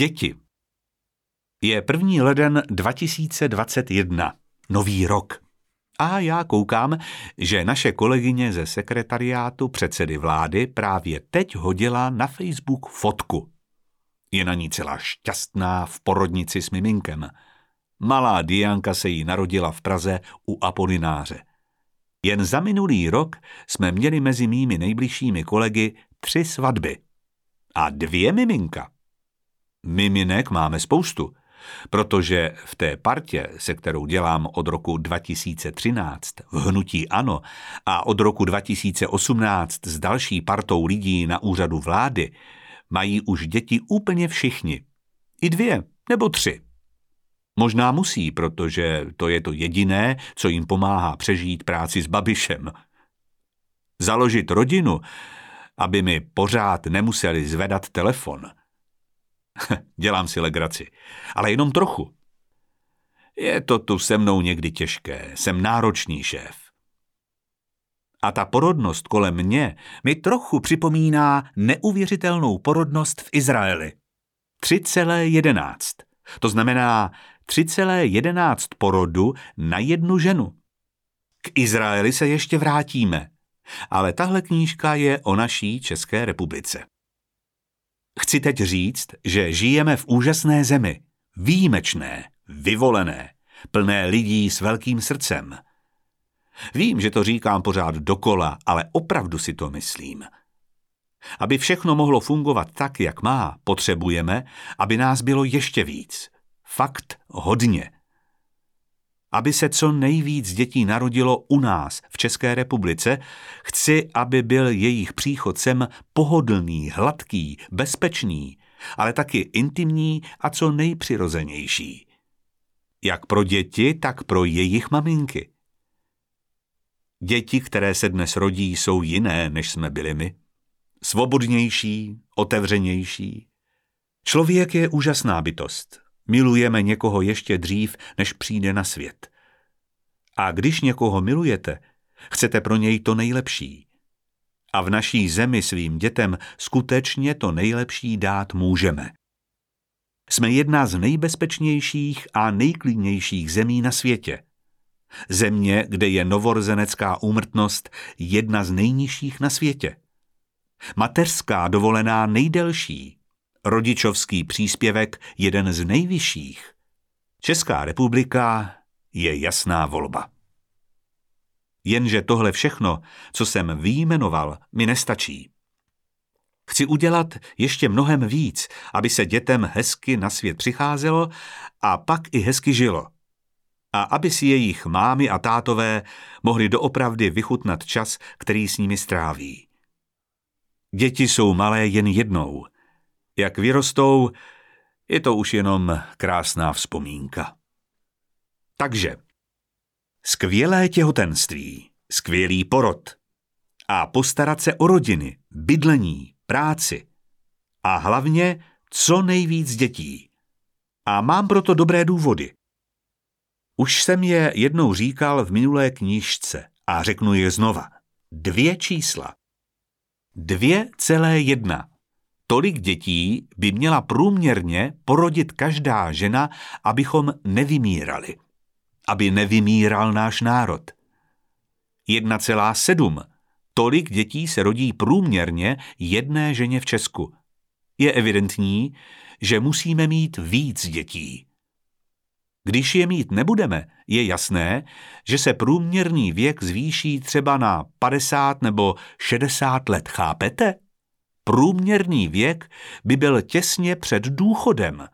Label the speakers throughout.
Speaker 1: Děti. Je první leden 2021, nový rok. A já koukám, že naše kolegyně ze sekretariátu předsedy vlády právě teď hodila na Facebook fotku. Je na ní celá šťastná v porodnici s miminkem. Malá Dianka se jí narodila v Praze u Apolináře. Jen za minulý rok jsme měli mezi mými nejbližšími kolegy tři svatby. A dvě miminka. Miminek máme spoustu, protože v té partě, se kterou dělám od roku 2013 v Hnutí Ano a od roku 2018 s další partou lidí na úřadu vlády, mají už děti úplně všichni. I dvě nebo tři. Možná musí, protože to je to jediné, co jim pomáhá přežít práci s babišem. Založit rodinu, aby mi pořád nemuseli zvedat telefon – Dělám si legraci, ale jenom trochu. Je to tu se mnou někdy těžké, jsem náročný šéf. A ta porodnost kolem mě mi trochu připomíná neuvěřitelnou porodnost v Izraeli. 3,11. To znamená 3,11 porodu na jednu ženu. K Izraeli se ještě vrátíme, ale tahle knížka je o naší České republice. Chci teď říct, že žijeme v úžasné zemi, výjimečné, vyvolené, plné lidí s velkým srdcem. Vím, že to říkám pořád dokola, ale opravdu si to myslím. Aby všechno mohlo fungovat tak, jak má, potřebujeme, aby nás bylo ještě víc. Fakt hodně aby se co nejvíc dětí narodilo u nás v České republice, chci, aby byl jejich příchod sem pohodlný, hladký, bezpečný, ale taky intimní a co nejpřirozenější. Jak pro děti, tak pro jejich maminky. Děti, které se dnes rodí, jsou jiné, než jsme byli my. Svobodnější, otevřenější. Člověk je úžasná bytost Milujeme někoho ještě dřív, než přijde na svět. A když někoho milujete, chcete pro něj to nejlepší. A v naší zemi svým dětem skutečně to nejlepší dát můžeme. Jsme jedna z nejbezpečnějších a nejklidnějších zemí na světě. Země, kde je novorozenecká úmrtnost jedna z nejnižších na světě. Mateřská dovolená nejdelší, rodičovský příspěvek jeden z nejvyšších. Česká republika je jasná volba. Jenže tohle všechno, co jsem výjmenoval, mi nestačí. Chci udělat ještě mnohem víc, aby se dětem hezky na svět přicházelo a pak i hezky žilo. A aby si jejich mámy a tátové mohli doopravdy vychutnat čas, který s nimi stráví. Děti jsou malé jen jednou – jak vyrostou, je to už jenom krásná vzpomínka. Takže, skvělé těhotenství, skvělý porod a postarat se o rodiny, bydlení, práci a hlavně co nejvíc dětí. A mám proto dobré důvody. Už jsem je jednou říkal v minulé knížce a řeknu je znova. Dvě čísla. Dvě celé jedna Tolik dětí by měla průměrně porodit každá žena, abychom nevymírali. Aby nevymíral náš národ. 1,7. Tolik dětí se rodí průměrně jedné ženě v Česku. Je evidentní, že musíme mít víc dětí. Když je mít nebudeme, je jasné, že se průměrný věk zvýší třeba na 50 nebo 60 let, chápete? Průměrný věk by byl těsně před důchodem.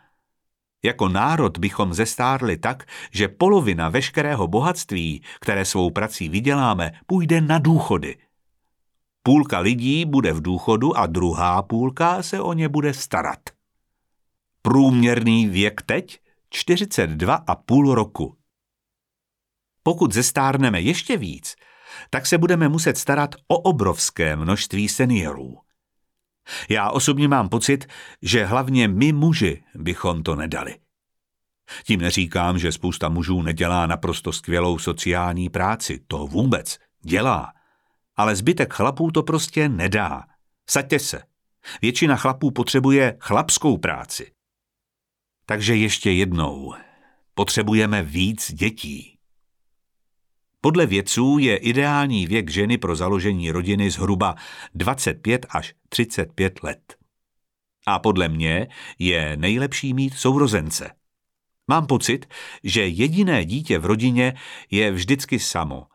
Speaker 1: Jako národ bychom zestárli tak, že polovina veškerého bohatství, které svou prací vyděláme, půjde na důchody. Půlka lidí bude v důchodu a druhá půlka se o ně bude starat. Průměrný věk teď 42,5 roku. Pokud zestárneme ještě víc, tak se budeme muset starat o obrovské množství seniorů. Já osobně mám pocit, že hlavně my muži bychom to nedali. Tím neříkám, že spousta mužů nedělá naprosto skvělou sociální práci, to vůbec dělá. Ale zbytek chlapů to prostě nedá. Saďte se. Většina chlapů potřebuje chlapskou práci. Takže ještě jednou. Potřebujeme víc dětí. Podle vědců je ideální věk ženy pro založení rodiny zhruba 25 až 35 let. A podle mě je nejlepší mít sourozence. Mám pocit, že jediné dítě v rodině je vždycky samo.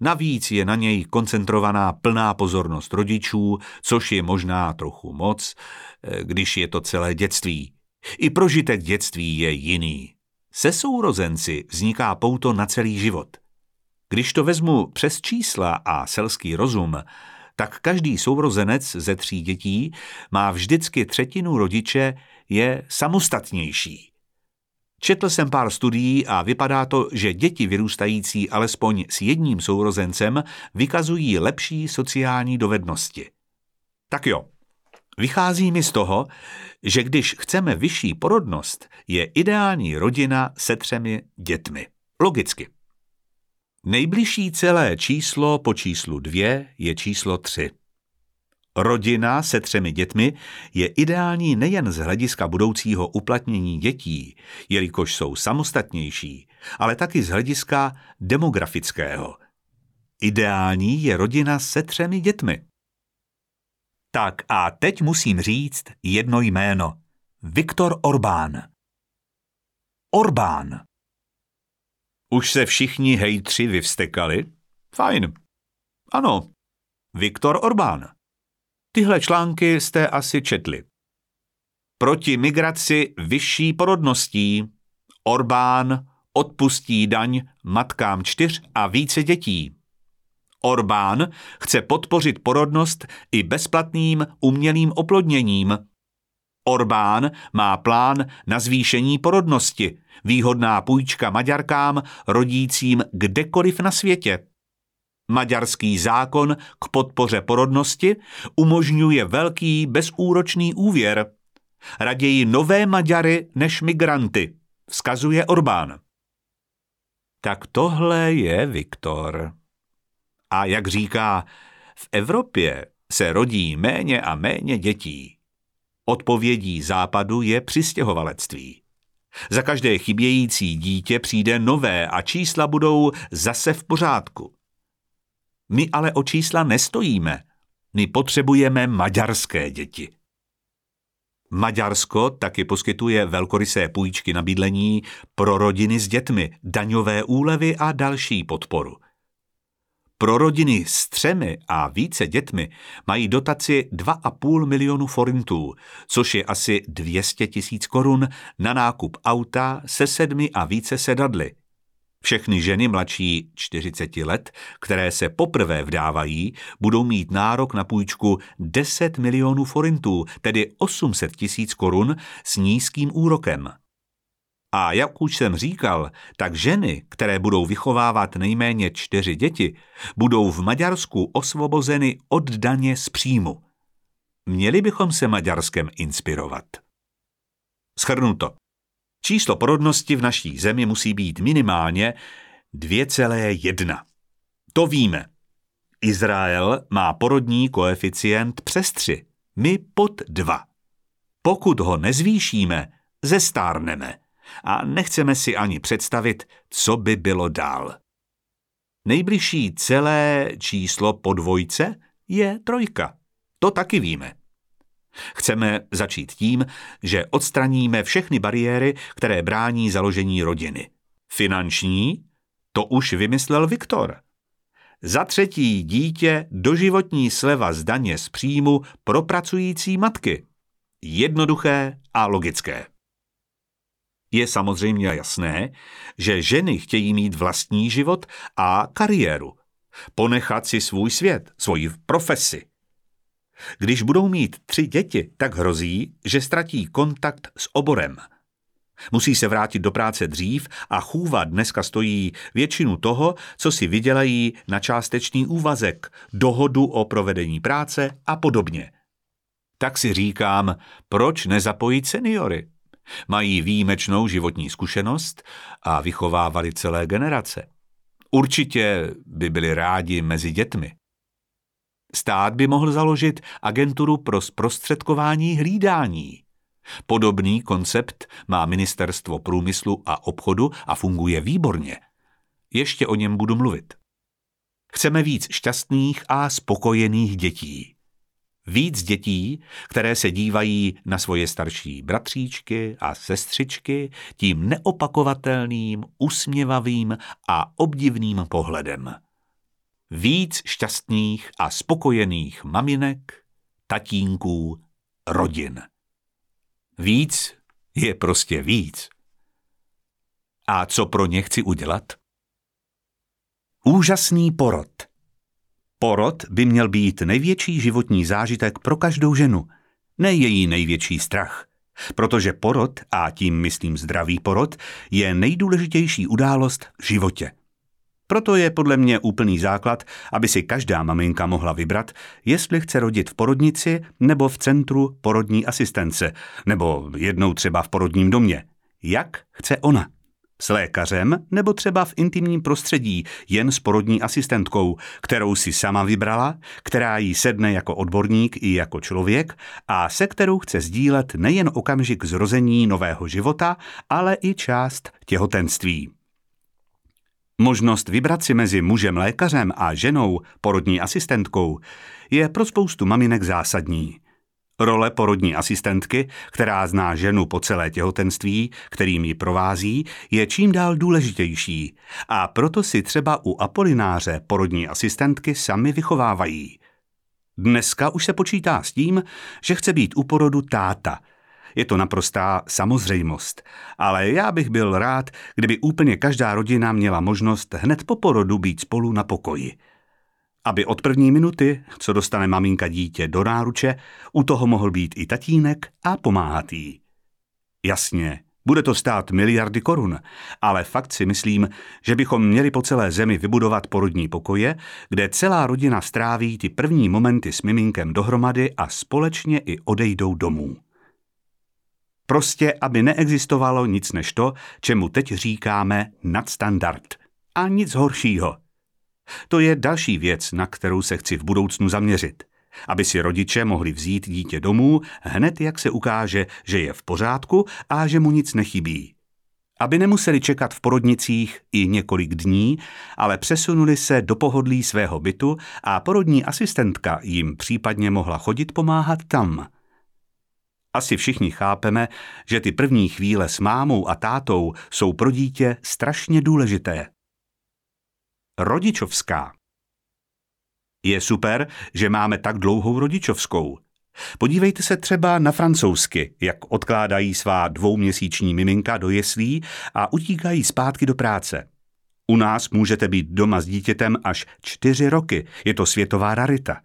Speaker 1: Navíc je na něj koncentrovaná plná pozornost rodičů, což je možná trochu moc, eh, když je to celé dětství. I prožitek dětství je jiný. Se sourozenci vzniká pouto na celý život. Když to vezmu přes čísla a selský rozum, tak každý sourozenec ze tří dětí má vždycky třetinu rodiče, je samostatnější. Četl jsem pár studií a vypadá to, že děti vyrůstající alespoň s jedním sourozencem vykazují lepší sociální dovednosti. Tak jo, vychází mi z toho, že když chceme vyšší porodnost, je ideální rodina se třemi dětmi. Logicky. Nejbližší celé číslo po číslu dvě je číslo tři. Rodina se třemi dětmi je ideální nejen z hlediska budoucího uplatnění dětí, jelikož jsou samostatnější, ale taky z hlediska demografického. Ideální je rodina se třemi dětmi. Tak a teď musím říct jedno jméno. Viktor Orbán. Orbán. Už se všichni hejtři vyvstekali? Fajn. Ano, Viktor Orbán. Tyhle články jste asi četli. Proti migraci vyšší porodností. Orbán odpustí daň matkám čtyř a více dětí. Orbán chce podpořit porodnost i bezplatným umělým oplodněním. Orbán má plán na zvýšení porodnosti, výhodná půjčka Maďarkám rodícím kdekoliv na světě. Maďarský zákon k podpoře porodnosti umožňuje velký bezúročný úvěr. Raději nové Maďary než migranty, vzkazuje Orbán. Tak tohle je Viktor. A jak říká, v Evropě se rodí méně a méně dětí. Odpovědí západu je přistěhovalectví. Za každé chybějící dítě přijde nové a čísla budou zase v pořádku. My ale o čísla nestojíme. My potřebujeme maďarské děti. Maďarsko taky poskytuje velkorysé půjčky na bydlení pro rodiny s dětmi, daňové úlevy a další podporu. Pro rodiny s třemi a více dětmi mají dotaci 2,5 milionu forintů, což je asi 200 tisíc korun na nákup auta se sedmi a více sedadly. Všechny ženy mladší 40 let, které se poprvé vdávají, budou mít nárok na půjčku 10 milionů forintů, tedy 800 tisíc korun s nízkým úrokem. A jak už jsem říkal, tak ženy, které budou vychovávat nejméně čtyři děti, budou v Maďarsku osvobozeny od daně z příjmu. Měli bychom se Maďarskem inspirovat. Schrnuto. Číslo porodnosti v naší zemi musí být minimálně 2,1. To víme. Izrael má porodní koeficient přes 3, my pod 2. Pokud ho nezvýšíme, zestárneme a nechceme si ani představit, co by bylo dál. Nejbližší celé číslo po dvojce je trojka. To taky víme. Chceme začít tím, že odstraníme všechny bariéry, které brání založení rodiny. Finanční? To už vymyslel Viktor. Za třetí dítě doživotní sleva z daně z příjmu pro pracující matky. Jednoduché a logické. Je samozřejmě jasné, že ženy chtějí mít vlastní život a kariéru. Ponechat si svůj svět, svoji profesi. Když budou mít tři děti, tak hrozí, že ztratí kontakt s oborem. Musí se vrátit do práce dřív a chůva dneska stojí většinu toho, co si vydělají na částečný úvazek, dohodu o provedení práce a podobně. Tak si říkám, proč nezapojit seniory? Mají výjimečnou životní zkušenost a vychovávali celé generace. Určitě by byli rádi mezi dětmi. Stát by mohl založit agenturu pro zprostředkování hlídání. Podobný koncept má Ministerstvo průmyslu a obchodu a funguje výborně. Ještě o něm budu mluvit. Chceme víc šťastných a spokojených dětí. Víc dětí, které se dívají na svoje starší bratříčky a sestřičky tím neopakovatelným, usměvavým a obdivným pohledem. Víc šťastných a spokojených maminek, tatínků, rodin. Víc je prostě víc. A co pro ně chci udělat? Úžasný porod. Porod by měl být největší životní zážitek pro každou ženu, ne její největší strach. Protože porod, a tím myslím zdravý porod, je nejdůležitější událost v životě. Proto je podle mě úplný základ, aby si každá maminka mohla vybrat, jestli chce rodit v porodnici nebo v centru porodní asistence, nebo jednou třeba v porodním domě. Jak chce ona. S lékařem nebo třeba v intimním prostředí jen s porodní asistentkou, kterou si sama vybrala, která jí sedne jako odborník i jako člověk a se kterou chce sdílet nejen okamžik zrození nového života, ale i část těhotenství. Možnost vybrat si mezi mužem lékařem a ženou porodní asistentkou je pro spoustu maminek zásadní. Role porodní asistentky, která zná ženu po celé těhotenství, kterým ji provází, je čím dál důležitější a proto si třeba u Apolináře porodní asistentky sami vychovávají. Dneska už se počítá s tím, že chce být u porodu táta – je to naprostá samozřejmost. Ale já bych byl rád, kdyby úplně každá rodina měla možnost hned po porodu být spolu na pokoji. Aby od první minuty, co dostane maminka dítě do náruče, u toho mohl být i tatínek a pomáhat jí. Jasně, bude to stát miliardy korun, ale fakt si myslím, že bychom měli po celé zemi vybudovat porodní pokoje, kde celá rodina stráví ty první momenty s miminkem dohromady a společně i odejdou domů. Prostě, aby neexistovalo nic než to, čemu teď říkáme nadstandard. A nic horšího. To je další věc, na kterou se chci v budoucnu zaměřit. Aby si rodiče mohli vzít dítě domů hned, jak se ukáže, že je v pořádku a že mu nic nechybí. Aby nemuseli čekat v porodnicích i několik dní, ale přesunuli se do pohodlí svého bytu a porodní asistentka jim případně mohla chodit pomáhat tam – asi všichni chápeme, že ty první chvíle s mámou a tátou jsou pro dítě strašně důležité. Rodičovská. Je super, že máme tak dlouhou rodičovskou. Podívejte se třeba na francouzsky, jak odkládají svá dvouměsíční miminka do jeslí a utíkají zpátky do práce. U nás můžete být doma s dítětem až čtyři roky, je to světová rarita.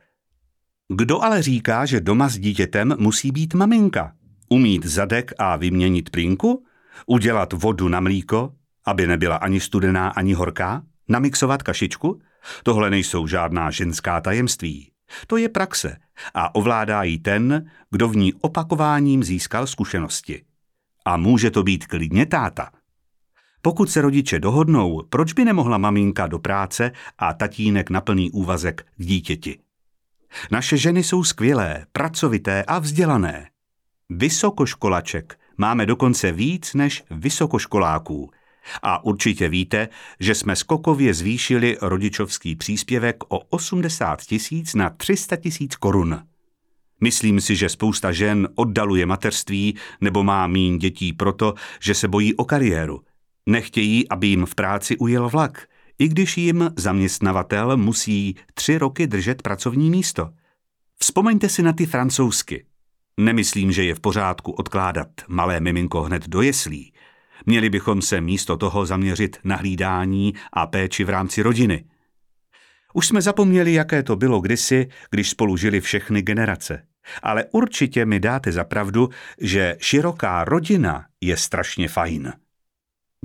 Speaker 1: Kdo ale říká, že doma s dítětem musí být maminka? Umít zadek a vyměnit plínku? Udělat vodu na mlíko, aby nebyla ani studená, ani horká? Namixovat kašičku? Tohle nejsou žádná ženská tajemství. To je praxe a ovládá ji ten, kdo v ní opakováním získal zkušenosti. A může to být klidně táta. Pokud se rodiče dohodnou, proč by nemohla maminka do práce a tatínek na plný úvazek k dítěti? Naše ženy jsou skvělé, pracovité a vzdělané. Vysokoškolaček máme dokonce víc než vysokoškoláků. A určitě víte, že jsme skokově zvýšili rodičovský příspěvek o 80 tisíc na 300 tisíc korun. Myslím si, že spousta žen oddaluje mateřství nebo má míň dětí proto, že se bojí o kariéru. Nechtějí, aby jim v práci ujel vlak – i když jim zaměstnavatel musí tři roky držet pracovní místo. Vzpomeňte si na ty francouzsky. Nemyslím, že je v pořádku odkládat malé miminko hned do jeslí. Měli bychom se místo toho zaměřit na hlídání a péči v rámci rodiny. Už jsme zapomněli, jaké to bylo kdysi, když spolu žili všechny generace. Ale určitě mi dáte za pravdu, že široká rodina je strašně fajn.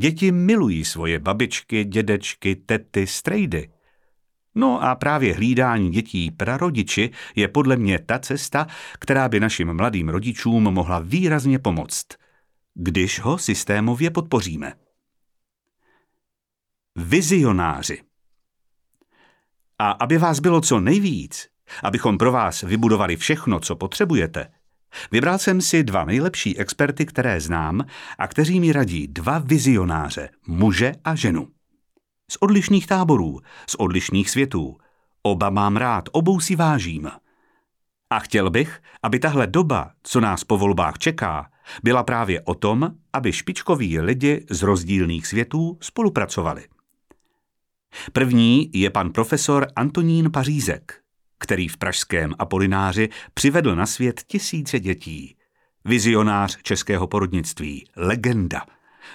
Speaker 1: Děti milují svoje babičky, dědečky, tety, strejdy. No a právě hlídání dětí prarodiči je podle mě ta cesta, která by našim mladým rodičům mohla výrazně pomoct, když ho systémově podpoříme. Vizionáři. A aby vás bylo co nejvíc, abychom pro vás vybudovali všechno, co potřebujete, Vybral jsem si dva nejlepší experty, které znám a kteří mi radí dva vizionáře, muže a ženu. Z odlišných táborů, z odlišných světů. Oba mám rád, obou si vážím. A chtěl bych, aby tahle doba, co nás po volbách čeká, byla právě o tom, aby špičkoví lidi z rozdílných světů spolupracovali. První je pan profesor Antonín Pařízek, který v pražském Apolináři přivedl na svět tisíce dětí. Vizionář českého porodnictví, legenda.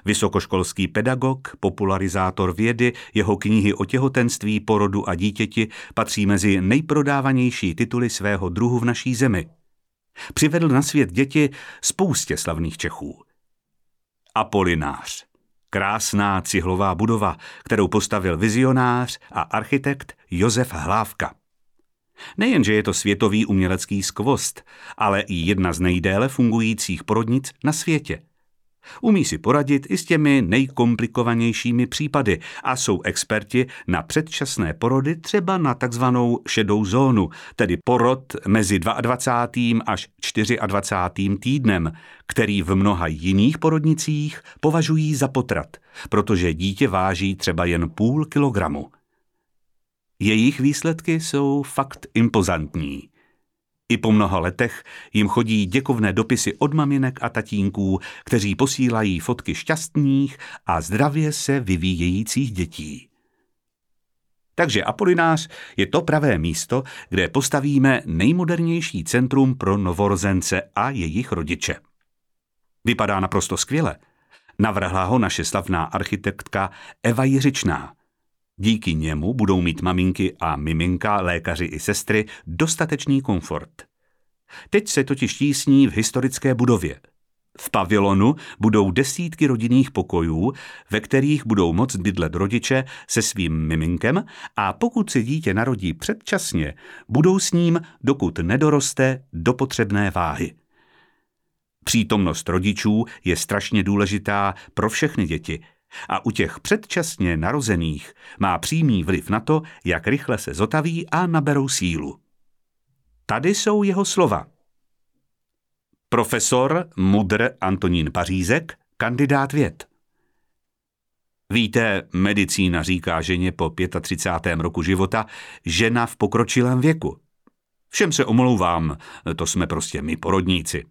Speaker 1: Vysokoškolský pedagog, popularizátor vědy, jeho knihy o těhotenství, porodu a dítěti patří mezi nejprodávanější tituly svého druhu v naší zemi. Přivedl na svět děti spoustě slavných Čechů. Apolinář. Krásná cihlová budova, kterou postavil vizionář a architekt Josef Hlávka. Nejenže je to světový umělecký skvost, ale i jedna z nejdéle fungujících porodnic na světě. Umí si poradit i s těmi nejkomplikovanějšími případy a jsou experti na předčasné porody třeba na takzvanou šedou zónu, tedy porod mezi 22. až 24. týdnem, který v mnoha jiných porodnicích považují za potrat, protože dítě váží třeba jen půl kilogramu. Jejich výsledky jsou fakt impozantní. I po mnoha letech jim chodí děkovné dopisy od maminek a tatínků, kteří posílají fotky šťastných a zdravě se vyvíjejících dětí. Takže Apolinář je to pravé místo, kde postavíme nejmodernější centrum pro novorozence a jejich rodiče. Vypadá naprosto skvěle. Navrhla ho naše slavná architektka Eva Jiřičná – Díky němu budou mít maminky a miminka, lékaři i sestry dostatečný komfort. Teď se totiž tísní v historické budově. V pavilonu budou desítky rodinných pokojů, ve kterých budou moct bydlet rodiče se svým miminkem a pokud se dítě narodí předčasně, budou s ním, dokud nedoroste do potřebné váhy. Přítomnost rodičů je strašně důležitá pro všechny děti – a u těch předčasně narozených má přímý vliv na to, jak rychle se zotaví a naberou sílu. Tady jsou jeho slova. Profesor Mudr Antonín Pařízek, kandidát věd. Víte, medicína říká ženě po 35. roku života žena v pokročilém věku. Všem se omlouvám, to jsme prostě my porodníci.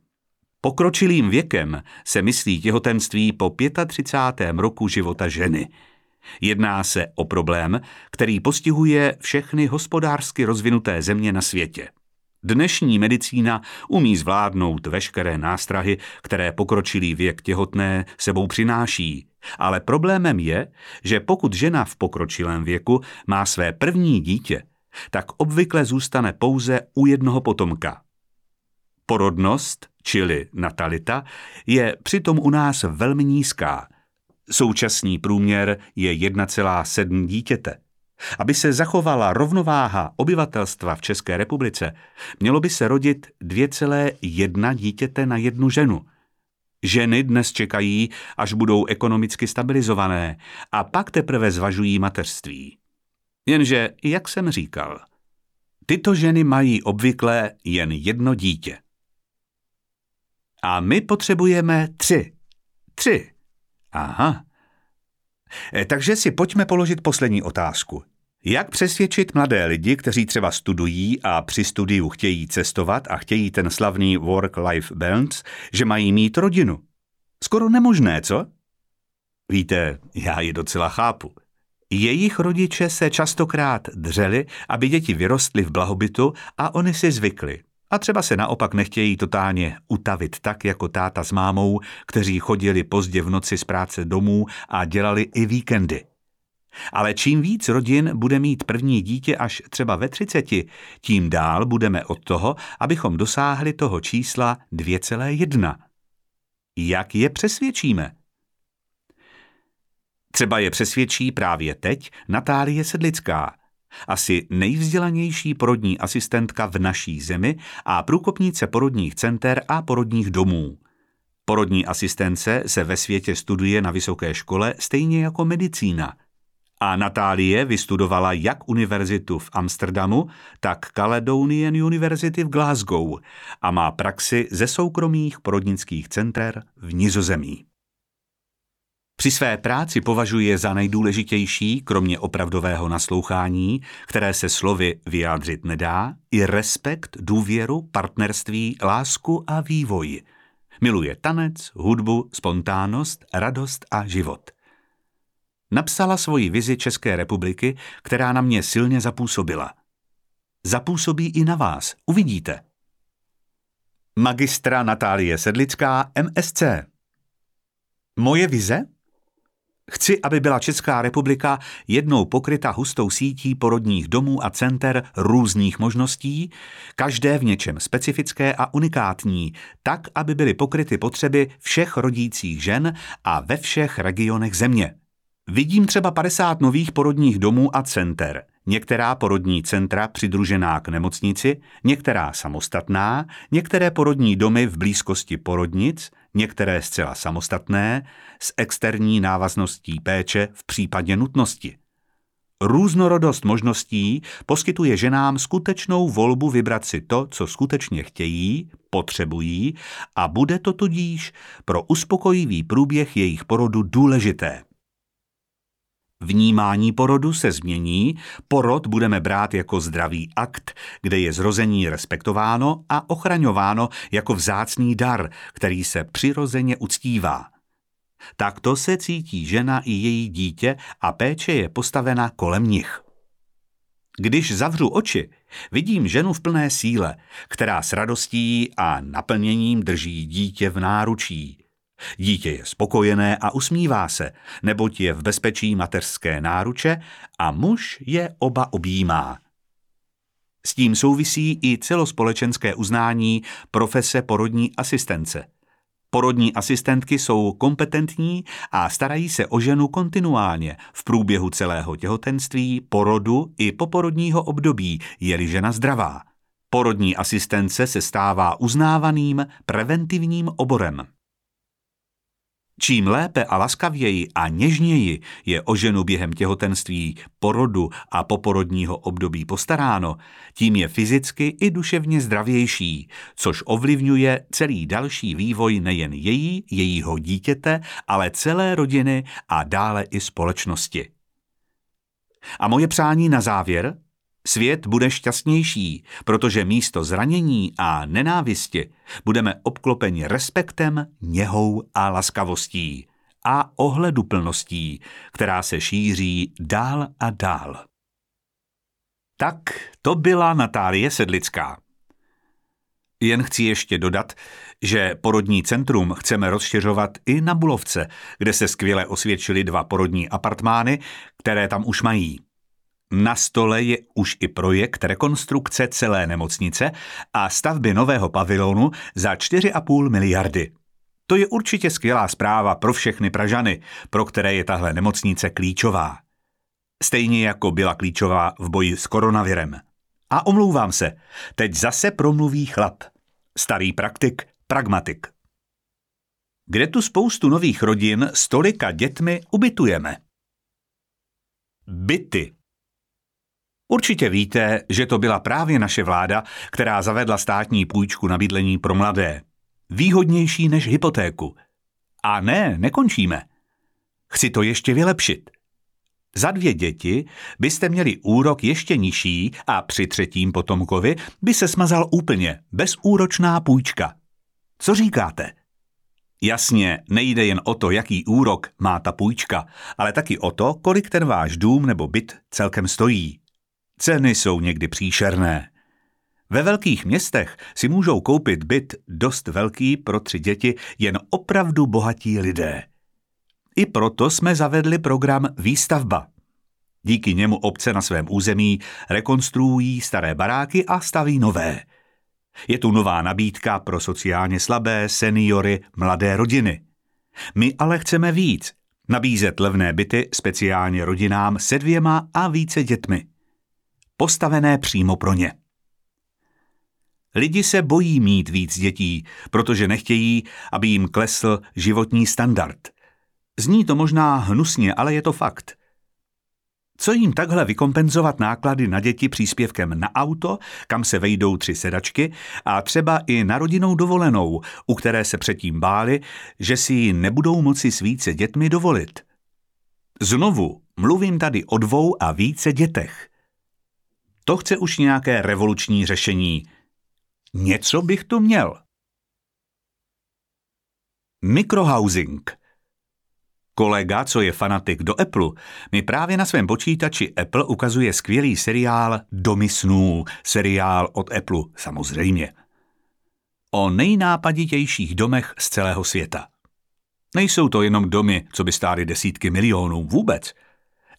Speaker 1: Pokročilým věkem se myslí těhotenství po 35. roku života ženy. Jedná se o problém, který postihuje všechny hospodářsky rozvinuté země na světě. Dnešní medicína umí zvládnout veškeré nástrahy, které pokročilý věk těhotné sebou přináší. Ale problémem je, že pokud žena v pokročilém věku má své první dítě, tak obvykle zůstane pouze u jednoho potomka. Porodnost čili natalita, je přitom u nás velmi nízká. Současný průměr je 1,7 dítěte. Aby se zachovala rovnováha obyvatelstva v České republice, mělo by se rodit 2,1 dítěte na jednu ženu. Ženy dnes čekají, až budou ekonomicky stabilizované a pak teprve zvažují mateřství. Jenže, jak jsem říkal, tyto ženy mají obvykle jen jedno dítě. A my potřebujeme tři. Tři. Aha. E, takže si pojďme položit poslední otázku. Jak přesvědčit mladé lidi, kteří třeba studují a při studiu chtějí cestovat a chtějí ten slavný work-life balance, že mají mít rodinu? Skoro nemožné, co? Víte, já ji docela chápu. Jejich rodiče se častokrát dřeli, aby děti vyrostly v blahobytu a oni si zvykli. A třeba se naopak nechtějí totálně utavit tak jako táta s mámou, kteří chodili pozdě v noci z práce domů a dělali i víkendy. Ale čím víc rodin bude mít první dítě až třeba ve třiceti, tím dál budeme od toho, abychom dosáhli toho čísla 2,1. Jak je přesvědčíme? Třeba je přesvědčí právě teď Natálie Sedlická, asi nejvzdělanější porodní asistentka v naší zemi a průkopnice porodních center a porodních domů. Porodní asistence se ve světě studuje na vysoké škole stejně jako medicína. A Natálie vystudovala jak univerzitu v Amsterdamu, tak Caledonian University v Glasgow a má praxi ze soukromých porodnických center v Nizozemí. Při své práci považuje za nejdůležitější, kromě opravdového naslouchání, které se slovy vyjádřit nedá, i respekt, důvěru, partnerství, lásku a vývoj. Miluje tanec, hudbu, spontánnost, radost a život. Napsala svoji vizi České republiky, která na mě silně zapůsobila. Zapůsobí i na vás, uvidíte. Magistra Natálie Sedlická, MSC. Moje vize? Chci, aby byla Česká republika jednou pokryta hustou sítí porodních domů a center různých možností, každé v něčem specifické a unikátní, tak, aby byly pokryty potřeby všech rodících žen a ve všech regionech země. Vidím třeba 50 nových porodních domů a center, některá porodní centra přidružená k nemocnici, některá samostatná, některé porodní domy v blízkosti porodnic, některé zcela samostatné, s externí návazností péče v případě nutnosti. Různorodost možností poskytuje ženám skutečnou volbu vybrat si to, co skutečně chtějí, potřebují a bude to tudíž pro uspokojivý průběh jejich porodu důležité. Vnímání porodu se změní, porod budeme brát jako zdravý akt, kde je zrození respektováno a ochraňováno jako vzácný dar, který se přirozeně uctívá. Takto se cítí žena i její dítě a péče je postavena kolem nich. Když zavřu oči, vidím ženu v plné síle, která s radostí a naplněním drží dítě v náručí. Dítě je spokojené a usmívá se, neboť je v bezpečí mateřské náruče a muž je oba objímá. S tím souvisí i celospolečenské uznání profese porodní asistence. Porodní asistentky jsou kompetentní a starají se o ženu kontinuálně v průběhu celého těhotenství, porodu i poporodního období, je-li žena zdravá. Porodní asistence se stává uznávaným preventivním oborem. Čím lépe a laskavěji a něžněji je o ženu během těhotenství, porodu a poporodního období postaráno, tím je fyzicky i duševně zdravější, což ovlivňuje celý další vývoj nejen její, jejího dítěte, ale celé rodiny a dále i společnosti. A moje přání na závěr – Svět bude šťastnější, protože místo zranění a nenávisti budeme obklopeni respektem, něhou a laskavostí a ohleduplností, která se šíří dál a dál. Tak to byla Natálie Sedlická. Jen chci ještě dodat, že porodní centrum chceme rozšiřovat i na Bulovce, kde se skvěle osvědčily dva porodní apartmány, které tam už mají. Na stole je už i projekt rekonstrukce celé nemocnice a stavby nového pavilonu za 4,5 miliardy. To je určitě skvělá zpráva pro všechny Pražany, pro které je tahle nemocnice klíčová. Stejně jako byla klíčová v boji s koronavirem. A omlouvám se, teď zase promluví chlap. Starý praktik, pragmatik. Kde tu spoustu nových rodin s tolika dětmi ubytujeme? Byty. Určitě víte, že to byla právě naše vláda, která zavedla státní půjčku na bydlení pro mladé. Výhodnější než hypotéku. A ne, nekončíme. Chci to ještě vylepšit. Za dvě děti byste měli úrok ještě nižší a při třetím potomkovi by se smazal úplně, bezúročná půjčka. Co říkáte? Jasně, nejde jen o to, jaký úrok má ta půjčka, ale taky o to, kolik ten váš dům nebo byt celkem stojí. Ceny jsou někdy příšerné. Ve velkých městech si můžou koupit byt dost velký pro tři děti jen opravdu bohatí lidé. I proto jsme zavedli program Výstavba. Díky němu obce na svém území rekonstruují staré baráky a staví nové. Je tu nová nabídka pro sociálně slabé, seniory, mladé rodiny. My ale chceme víc. Nabízet levné byty speciálně rodinám se dvěma a více dětmi postavené přímo pro ně. Lidi se bojí mít víc dětí, protože nechtějí, aby jim klesl životní standard. Zní to možná hnusně, ale je to fakt. Co jim takhle vykompenzovat náklady na děti příspěvkem na auto, kam se vejdou tři sedačky, a třeba i na rodinou dovolenou, u které se předtím báli, že si ji nebudou moci s více dětmi dovolit. Znovu mluvím tady o dvou a více dětech. To chce už nějaké revoluční řešení. Něco bych tu měl. Mikrohousing – Kolega, co je fanatik do Apple, mi právě na svém počítači Apple ukazuje skvělý seriál Domy snů, seriál od Apple samozřejmě. O nejnápaditějších domech z celého světa. Nejsou to jenom domy, co by stály desítky milionů, vůbec.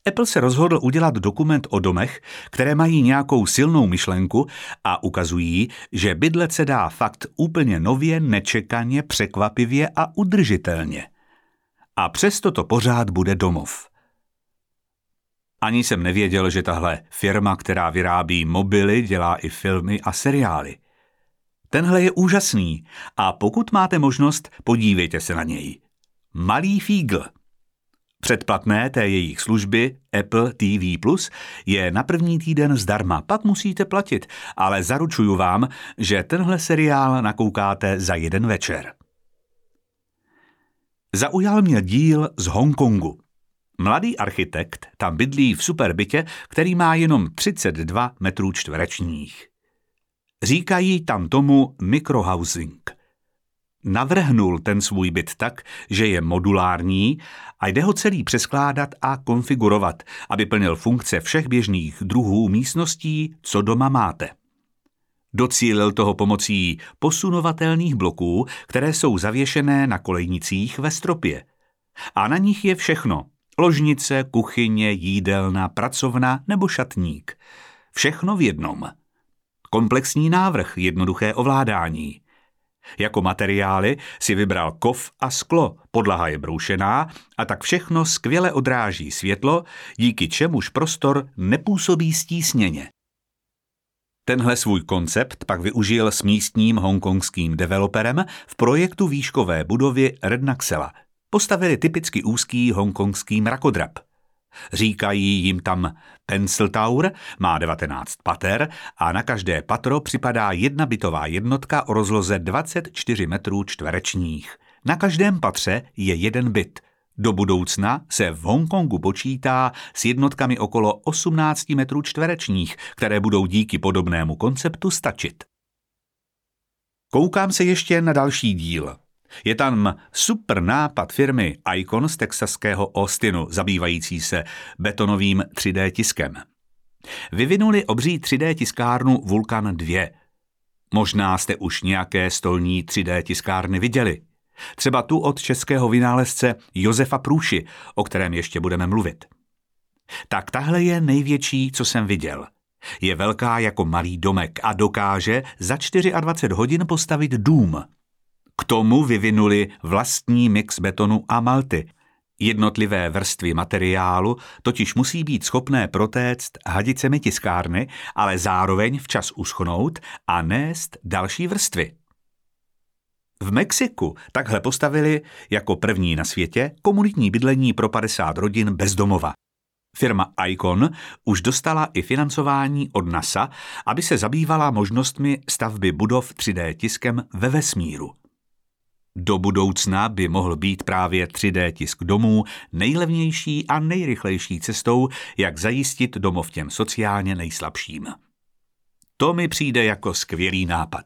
Speaker 1: Apple se rozhodl udělat dokument o domech, které mají nějakou silnou myšlenku a ukazují, že bydlet se dá fakt úplně nově, nečekaně, překvapivě a udržitelně – a přesto to pořád bude domov. Ani jsem nevěděl, že tahle firma, která vyrábí mobily, dělá i filmy a seriály. Tenhle je úžasný a pokud máte možnost, podívejte se na něj. Malý fígl. Předplatné té jejich služby Apple TV Plus je na první týden zdarma, pak musíte platit, ale zaručuju vám, že tenhle seriál nakoukáte za jeden večer. Zaujal mě díl z Hongkongu. Mladý architekt tam bydlí v superbytě, který má jenom 32 metrů čtverečních. Říkají tam tomu microhousing. Navrhnul ten svůj byt tak, že je modulární a jde ho celý přeskládat a konfigurovat, aby plnil funkce všech běžných druhů místností, co doma máte. Docílil toho pomocí posunovatelných bloků, které jsou zavěšené na kolejnicích ve stropě. A na nich je všechno. Ložnice, kuchyně, jídelna, pracovna nebo šatník. Všechno v jednom. Komplexní návrh, jednoduché ovládání. Jako materiály si vybral kov a sklo, podlaha je broušená a tak všechno skvěle odráží světlo, díky čemuž prostor nepůsobí stísněně. Tenhle svůj koncept pak využil s místním hongkongským developerem v projektu výškové budovy Rednaxela. Postavili typicky úzký hongkongský mrakodrap. Říkají jim tam Pencil Tower, má 19 pater a na každé patro připadá jedna bytová jednotka o rozloze 24 metrů čtverečních. Na každém patře je jeden byt – do budoucna se v Hongkongu počítá s jednotkami okolo 18 metrů čtverečních, které budou díky podobnému konceptu stačit. Koukám se ještě na další díl. Je tam super nápad firmy Icon z texaského Austinu, zabývající se betonovým 3D tiskem. Vyvinuli obří 3D tiskárnu Vulkan 2. Možná jste už nějaké stolní 3D tiskárny viděli. Třeba tu od českého vynálezce Josefa Průši, o kterém ještě budeme mluvit. Tak tahle je největší, co jsem viděl. Je velká jako malý domek a dokáže za 24 hodin postavit dům. K tomu vyvinuli vlastní mix betonu a malty. Jednotlivé vrstvy materiálu totiž musí být schopné protéct hadicemi tiskárny, ale zároveň včas uschnout a nést další vrstvy. V Mexiku takhle postavili jako první na světě komunitní bydlení pro 50 rodin bezdomova. Firma Icon už dostala i financování od NASA, aby se zabývala možnostmi stavby budov 3D tiskem ve vesmíru. Do budoucna by mohl být právě 3D tisk domů nejlevnější a nejrychlejší cestou, jak zajistit domov těm sociálně nejslabším. To mi přijde jako skvělý nápad.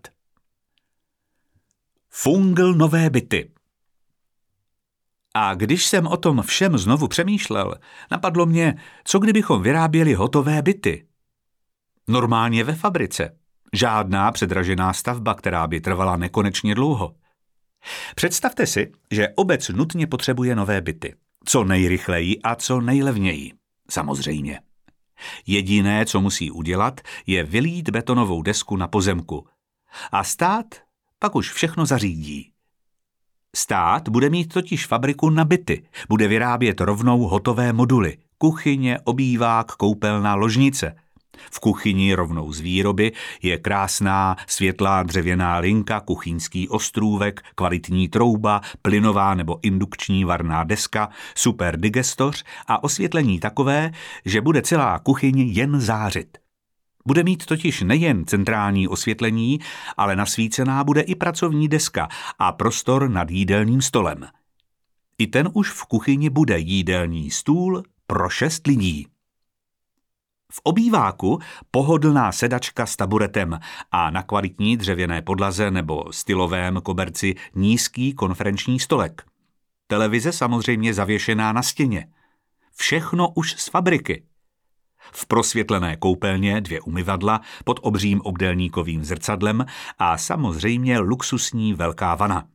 Speaker 1: Fungl nové byty. A když jsem o tom všem znovu přemýšlel, napadlo mě, co kdybychom vyráběli hotové byty. Normálně ve fabrice. Žádná předražená stavba, která by trvala nekonečně dlouho. Představte si, že obec nutně potřebuje nové byty. Co nejrychleji a co nejlevněji. Samozřejmě. Jediné, co musí udělat, je vylít betonovou desku na pozemku. A stát pak už všechno zařídí. Stát bude mít totiž fabriku na byty, bude vyrábět rovnou hotové moduly, kuchyně, obývák, koupelna, ložnice. V kuchyni rovnou z výroby je krásná světlá dřevěná linka, kuchyňský ostrůvek, kvalitní trouba, plynová nebo indukční varná deska, super digestoř a osvětlení takové, že bude celá kuchyň jen zářit. Bude mít totiž nejen centrální osvětlení, ale nasvícená bude i pracovní deska a prostor nad jídelním stolem. I ten už v kuchyni bude jídelní stůl pro šest lidí. V obýváku pohodlná sedačka s taburetem a na kvalitní dřevěné podlaze nebo stylovém koberci nízký konferenční stolek. Televize samozřejmě zavěšená na stěně. Všechno už z fabriky. V prosvětlené koupelně dvě umyvadla pod obřím obdélníkovým zrcadlem a samozřejmě luxusní velká vana.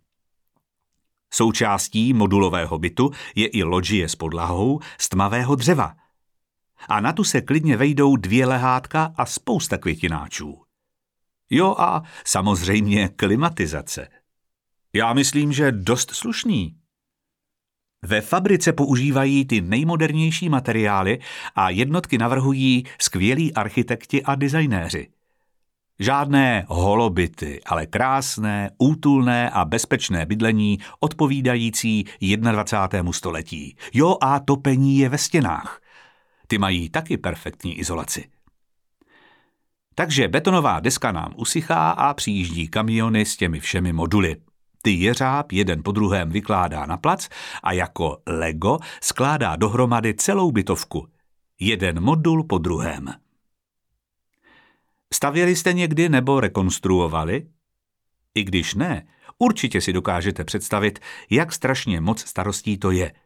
Speaker 1: Součástí modulového bytu je i loďie s podlahou z tmavého dřeva – a na tu se klidně vejdou dvě lehátka a spousta květináčů. Jo a samozřejmě klimatizace. Já myslím, že dost slušný. Ve fabrice používají ty nejmodernější materiály a jednotky navrhují skvělí architekti a designéři. Žádné holobity, ale krásné, útulné a bezpečné bydlení odpovídající 21. století. Jo a topení je ve stěnách. Ty mají taky perfektní izolaci. Takže betonová deska nám usychá a přijíždí kamiony s těmi všemi moduly. Ty jeřáb jeden po druhém vykládá na plac a jako Lego skládá dohromady celou bytovku. Jeden modul po druhém. Stavěli jste někdy nebo rekonstruovali? I když ne, určitě si dokážete představit, jak strašně moc starostí to je –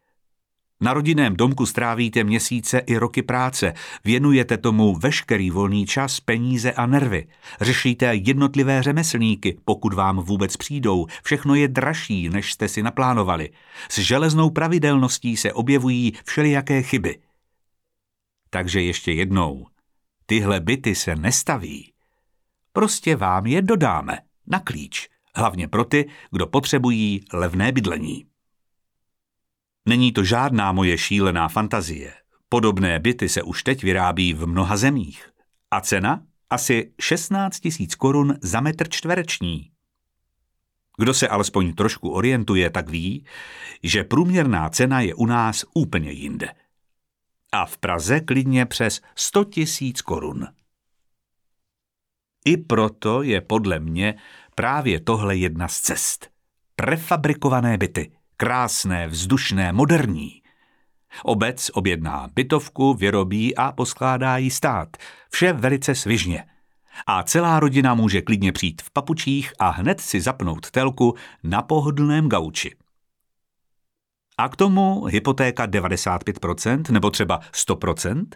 Speaker 1: na rodinném domku strávíte měsíce i roky práce, věnujete tomu veškerý volný čas, peníze a nervy. Řešíte jednotlivé řemeslníky, pokud vám vůbec přijdou. Všechno je dražší, než jste si naplánovali. S železnou pravidelností se objevují všelijaké chyby. Takže ještě jednou. Tyhle byty se nestaví. Prostě vám je dodáme. Na klíč. Hlavně pro ty, kdo potřebují levné bydlení. Není to žádná moje šílená fantazie. Podobné byty se už teď vyrábí v mnoha zemích. A cena? Asi 16 tisíc korun za metr čtvereční. Kdo se alespoň trošku orientuje, tak ví, že průměrná cena je u nás úplně jinde. A v Praze klidně přes 100 tisíc korun. I proto je podle mě právě tohle jedna z cest. Prefabrikované byty – krásné, vzdušné, moderní. Obec objedná bytovku, vyrobí a poskládá ji stát. Vše velice svižně. A celá rodina může klidně přijít v papučích a hned si zapnout telku na pohodlném gauči. A k tomu hypotéka 95% nebo třeba 100%?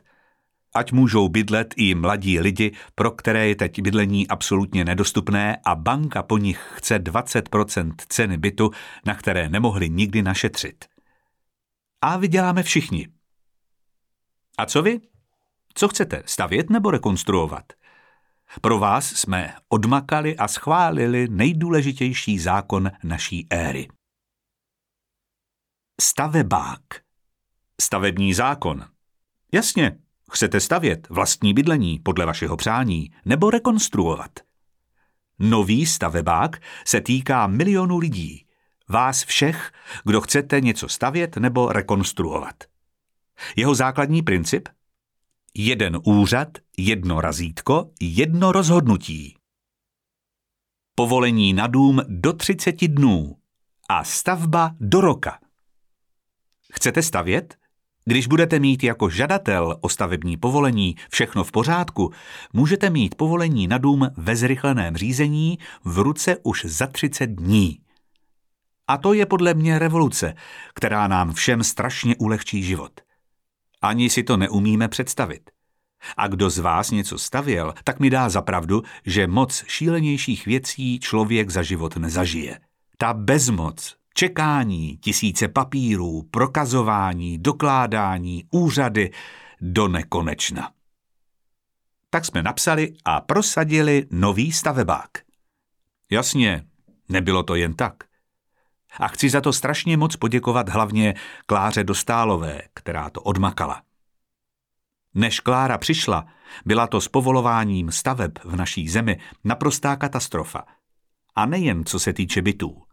Speaker 1: Ať můžou bydlet i mladí lidi, pro které je teď bydlení absolutně nedostupné a banka po nich chce 20% ceny bytu, na které nemohli nikdy našetřit. A vyděláme všichni. A co vy? Co chcete, stavět nebo rekonstruovat? Pro vás jsme odmakali a schválili nejdůležitější zákon naší éry. Stavebák. Stavební zákon. Jasně, Chcete stavět vlastní bydlení podle vašeho přání nebo rekonstruovat? Nový stavebák se týká milionů lidí. Vás všech, kdo chcete něco stavět nebo rekonstruovat. Jeho základní princip? Jeden úřad, jedno razítko, jedno rozhodnutí. Povolení na dům do 30 dnů a stavba do roka. Chcete stavět? Když budete mít jako žadatel o stavební povolení všechno v pořádku, můžete mít povolení na dům ve zrychleném řízení v ruce už za 30 dní. A to je podle mě revoluce, která nám všem strašně ulehčí život. Ani si to neumíme představit. A kdo z vás něco stavěl, tak mi dá zapravdu, že moc šílenějších věcí člověk za život nezažije. Ta bezmoc, Čekání, tisíce papírů, prokazování, dokládání, úřady do nekonečna. Tak jsme napsali a prosadili nový stavebák. Jasně, nebylo to jen tak. A chci za to strašně moc poděkovat hlavně Kláře Dostálové, která to odmakala. Než Klára přišla, byla to s povolováním staveb v naší zemi naprostá katastrofa. A nejen co se týče bytů.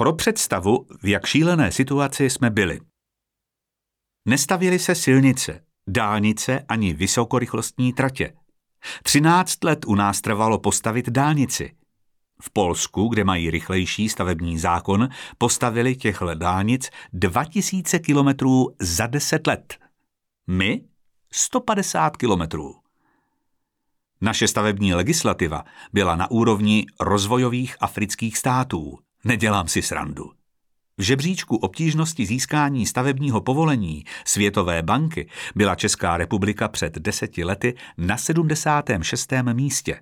Speaker 1: Pro představu, v jak šílené situaci jsme byli. Nestavily se silnice, dálnice ani vysokorychlostní tratě. 13 let u nás trvalo postavit dálnici. V Polsku, kde mají rychlejší stavební zákon, postavili těchto dálnic 2000 kilometrů za 10 let. My 150 kilometrů. Naše stavební legislativa byla na úrovni rozvojových afrických států. Nedělám si srandu. V žebříčku obtížnosti získání stavebního povolení Světové banky byla Česká republika před deseti lety na 76. místě.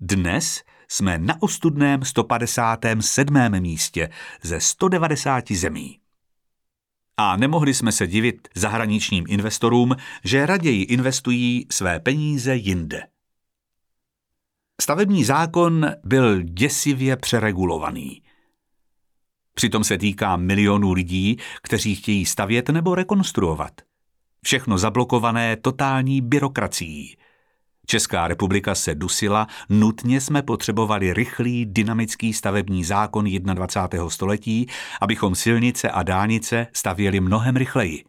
Speaker 1: Dnes jsme na ostudném 157. místě ze 190 zemí. A nemohli jsme se divit zahraničním investorům, že raději investují své peníze jinde. Stavební zákon byl děsivě přeregulovaný. Přitom se týká milionů lidí, kteří chtějí stavět nebo rekonstruovat. Všechno zablokované totální byrokracií. Česká republika se dusila, nutně jsme potřebovali rychlý, dynamický stavební zákon 21. století, abychom silnice a dálnice stavěli mnohem rychleji.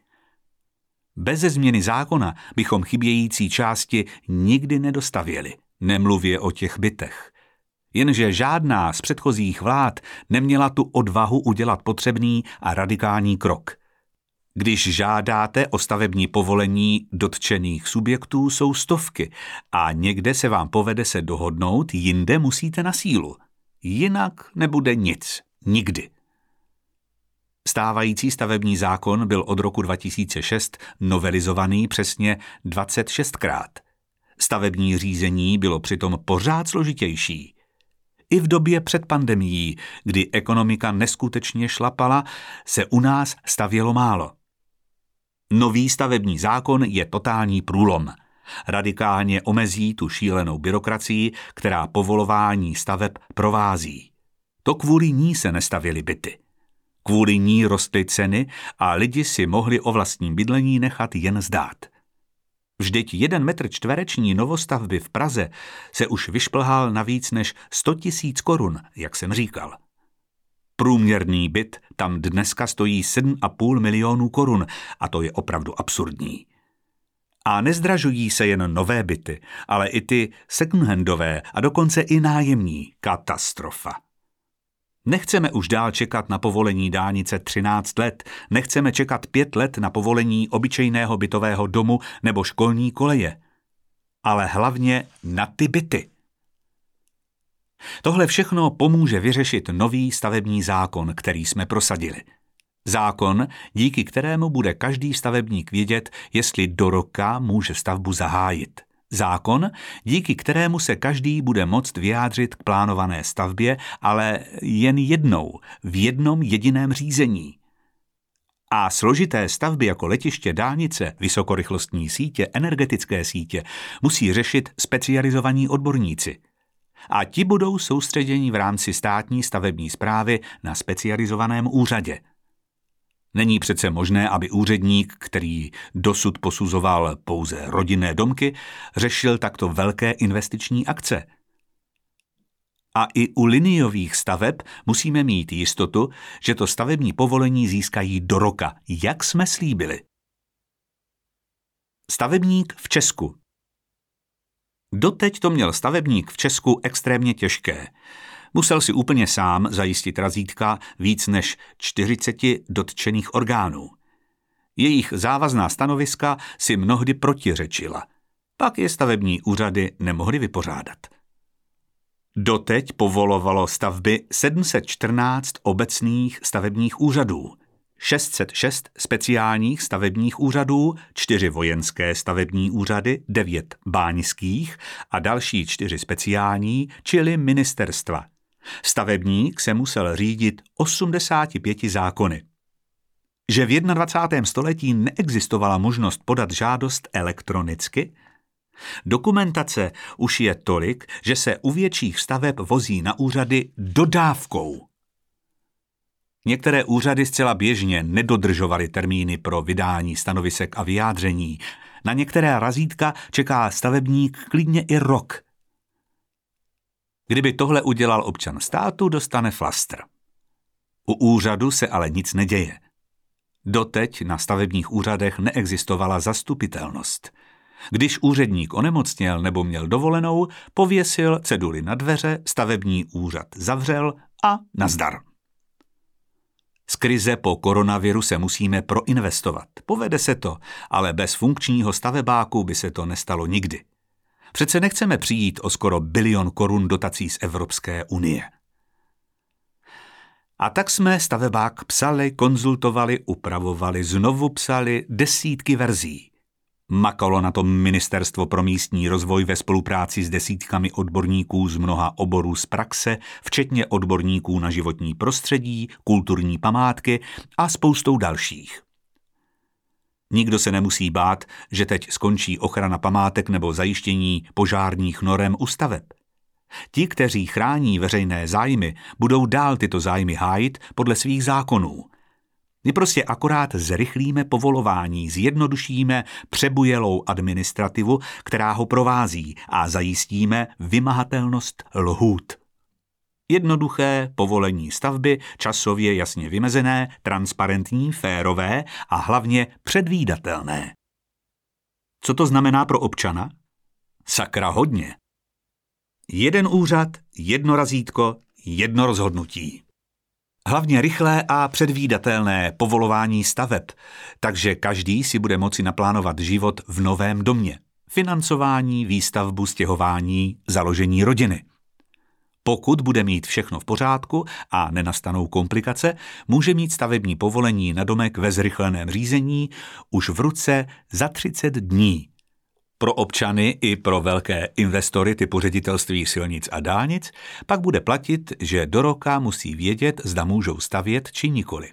Speaker 1: Bez změny zákona bychom chybějící části nikdy nedostavěli, nemluvě o těch bytech. Jenže žádná z předchozích vlád neměla tu odvahu udělat potřebný a radikální krok – když žádáte o stavební povolení dotčených subjektů, jsou stovky a někde se vám povede se dohodnout, jinde musíte na sílu. Jinak nebude nic. Nikdy. Stávající stavební zákon byl od roku 2006 novelizovaný přesně 26krát. Stavební řízení bylo přitom pořád složitější. I v době před pandemií, kdy ekonomika neskutečně šlapala, se u nás stavělo málo. Nový stavební zákon je totální průlom. Radikálně omezí tu šílenou byrokracii, která povolování staveb provází. To kvůli ní se nestavily byty. Kvůli ní rostly ceny a lidi si mohli o vlastním bydlení nechat jen zdát. Vždyť jeden metr čtvereční novostavby v Praze se už vyšplhal na víc než 100 tisíc korun, jak jsem říkal. Průměrný byt tam dneska stojí 7,5 milionů korun a to je opravdu absurdní. A nezdražují se jen nové byty, ale i ty secondhandové a dokonce i nájemní. Katastrofa. Nechceme už dál čekat na povolení dálnice 13 let, nechceme čekat 5 let na povolení obyčejného bytového domu nebo školní koleje. Ale hlavně na ty byty. Tohle všechno pomůže vyřešit nový stavební zákon, který jsme prosadili. Zákon, díky kterému bude každý stavebník vědět, jestli do roka může stavbu zahájit. Zákon, díky kterému se každý bude moct vyjádřit k plánované stavbě, ale jen jednou, v jednom jediném řízení. A složité stavby jako letiště, dálnice, vysokorychlostní sítě, energetické sítě musí řešit specializovaní odborníci – a ti budou soustředěni v rámci státní stavební zprávy na specializovaném úřadě. Není přece možné, aby úředník, který dosud posuzoval pouze rodinné domky, řešil takto velké investiční akce. A i u liniových staveb musíme mít jistotu, že to stavební povolení získají do roka, jak jsme slíbili. Stavebník v Česku Doteď to měl stavebník v Česku extrémně těžké. Musel si úplně sám zajistit razítka víc než 40 dotčených orgánů. Jejich závazná stanoviska si mnohdy protiřečila. Pak je stavební úřady nemohly vypořádat. Doteď povolovalo stavby 714 obecných stavebních úřadů – 606 speciálních stavebních úřadů, 4 vojenské stavební úřady, 9 báňských a další 4 speciální, čili ministerstva. Stavebník se musel řídit 85 zákony. Že v 21. století neexistovala možnost podat žádost elektronicky, Dokumentace už je tolik, že se u větších staveb vozí na úřady dodávkou. Některé úřady zcela běžně nedodržovaly termíny pro vydání stanovisek a vyjádření. Na některé razítka čeká stavebník klidně i rok. Kdyby tohle udělal občan státu, dostane flastr. U úřadu se ale nic neděje. Doteď na stavebních úřadech neexistovala zastupitelnost. Když úředník onemocněl nebo měl dovolenou, pověsil ceduly na dveře, stavební úřad zavřel a nazdar. Z krize po koronaviru se musíme proinvestovat. Povede se to, ale bez funkčního stavebáku by se to nestalo nikdy. Přece nechceme přijít o skoro bilion korun dotací z Evropské unie. A tak jsme stavebák psali, konzultovali, upravovali, znovu psali desítky verzí. Makalo na tom Ministerstvo pro místní rozvoj ve spolupráci s desítkami odborníků z mnoha oborů z praxe, včetně odborníků na životní prostředí, kulturní památky a spoustou dalších. Nikdo se nemusí bát, že teď skončí ochrana památek nebo zajištění požárních norem u staveb. Ti, kteří chrání veřejné zájmy, budou dál tyto zájmy hájit podle svých zákonů. My prostě akorát zrychlíme povolování, zjednodušíme přebujelou administrativu, která ho provází a zajistíme vymahatelnost lhůt. Jednoduché povolení stavby, časově jasně vymezené, transparentní, férové a hlavně předvídatelné. Co to znamená pro občana? Sakra hodně. Jeden úřad, jedno razítko, jedno rozhodnutí. Hlavně rychlé a předvídatelné povolování staveb, takže každý si bude moci naplánovat život v novém domě. Financování, výstavbu, stěhování, založení rodiny. Pokud bude mít všechno v pořádku a nenastanou komplikace, může mít stavební povolení na domek ve zrychleném řízení už v ruce za 30 dní pro občany i pro velké investory typu ředitelství silnic a dálnic pak bude platit, že do roka musí vědět, zda můžou stavět či nikoli.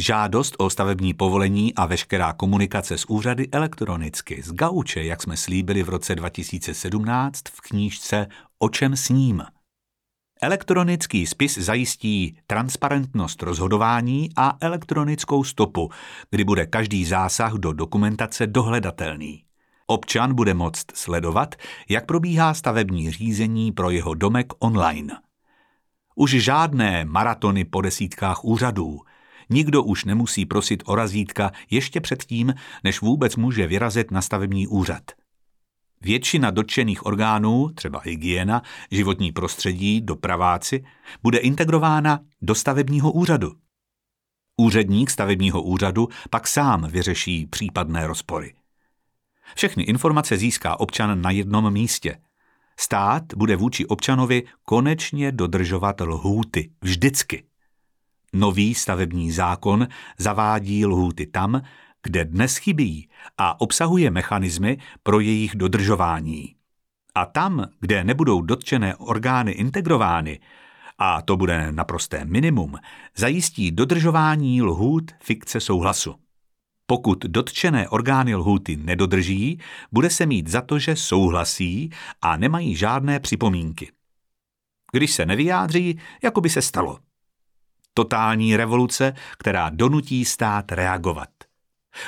Speaker 1: Žádost o stavební povolení a veškerá komunikace s úřady elektronicky z Gauče, jak jsme slíbili v roce 2017 v knížce O čem s ním. Elektronický spis zajistí transparentnost rozhodování a elektronickou stopu, kdy bude každý zásah do dokumentace dohledatelný. Občan bude moct sledovat, jak probíhá stavební řízení pro jeho domek online. Už žádné maratony po desítkách úřadů. Nikdo už nemusí prosit o razítka ještě předtím, než vůbec může vyrazit na stavební úřad. Většina dotčených orgánů, třeba hygiena, životní prostředí, dopraváci, bude integrována do stavebního úřadu. Úředník stavebního úřadu pak sám vyřeší případné rozpory. Všechny informace získá občan na jednom místě. Stát bude vůči občanovi konečně dodržovat lhůty vždycky. Nový stavební zákon zavádí lhůty tam, kde dnes chybí a obsahuje mechanismy pro jejich dodržování. A tam, kde nebudou dotčené orgány integrovány, a to bude naprosté minimum, zajistí dodržování lhůt fikce souhlasu. Pokud dotčené orgány lhůty nedodrží, bude se mít za to, že souhlasí a nemají žádné připomínky. Když se nevyjádří, jako by se stalo. Totální revoluce, která donutí stát reagovat.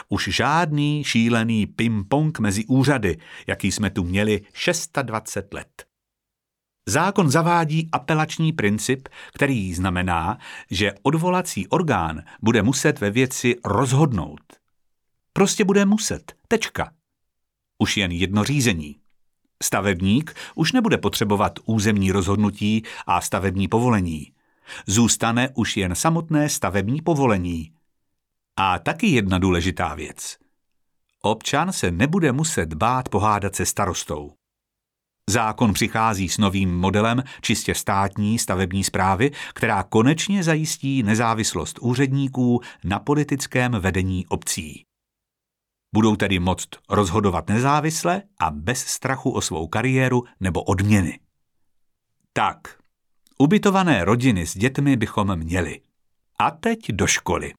Speaker 1: Už žádný šílený ping-pong mezi úřady, jaký jsme tu měli 620 let. Zákon zavádí apelační princip, který znamená, že odvolací orgán bude muset ve věci rozhodnout. Prostě bude muset. Tečka. Už jen jedno řízení. Stavebník už nebude potřebovat územní rozhodnutí a stavební povolení. Zůstane už jen samotné stavební povolení. A taky jedna důležitá věc. Občan se nebude muset bát pohádat se starostou. Zákon přichází s novým modelem čistě státní stavební zprávy, která konečně zajistí nezávislost úředníků na politickém vedení obcí. Budou tedy moct rozhodovat nezávisle a bez strachu o svou kariéru nebo odměny. Tak, ubytované rodiny s dětmi bychom měli. A teď do školy.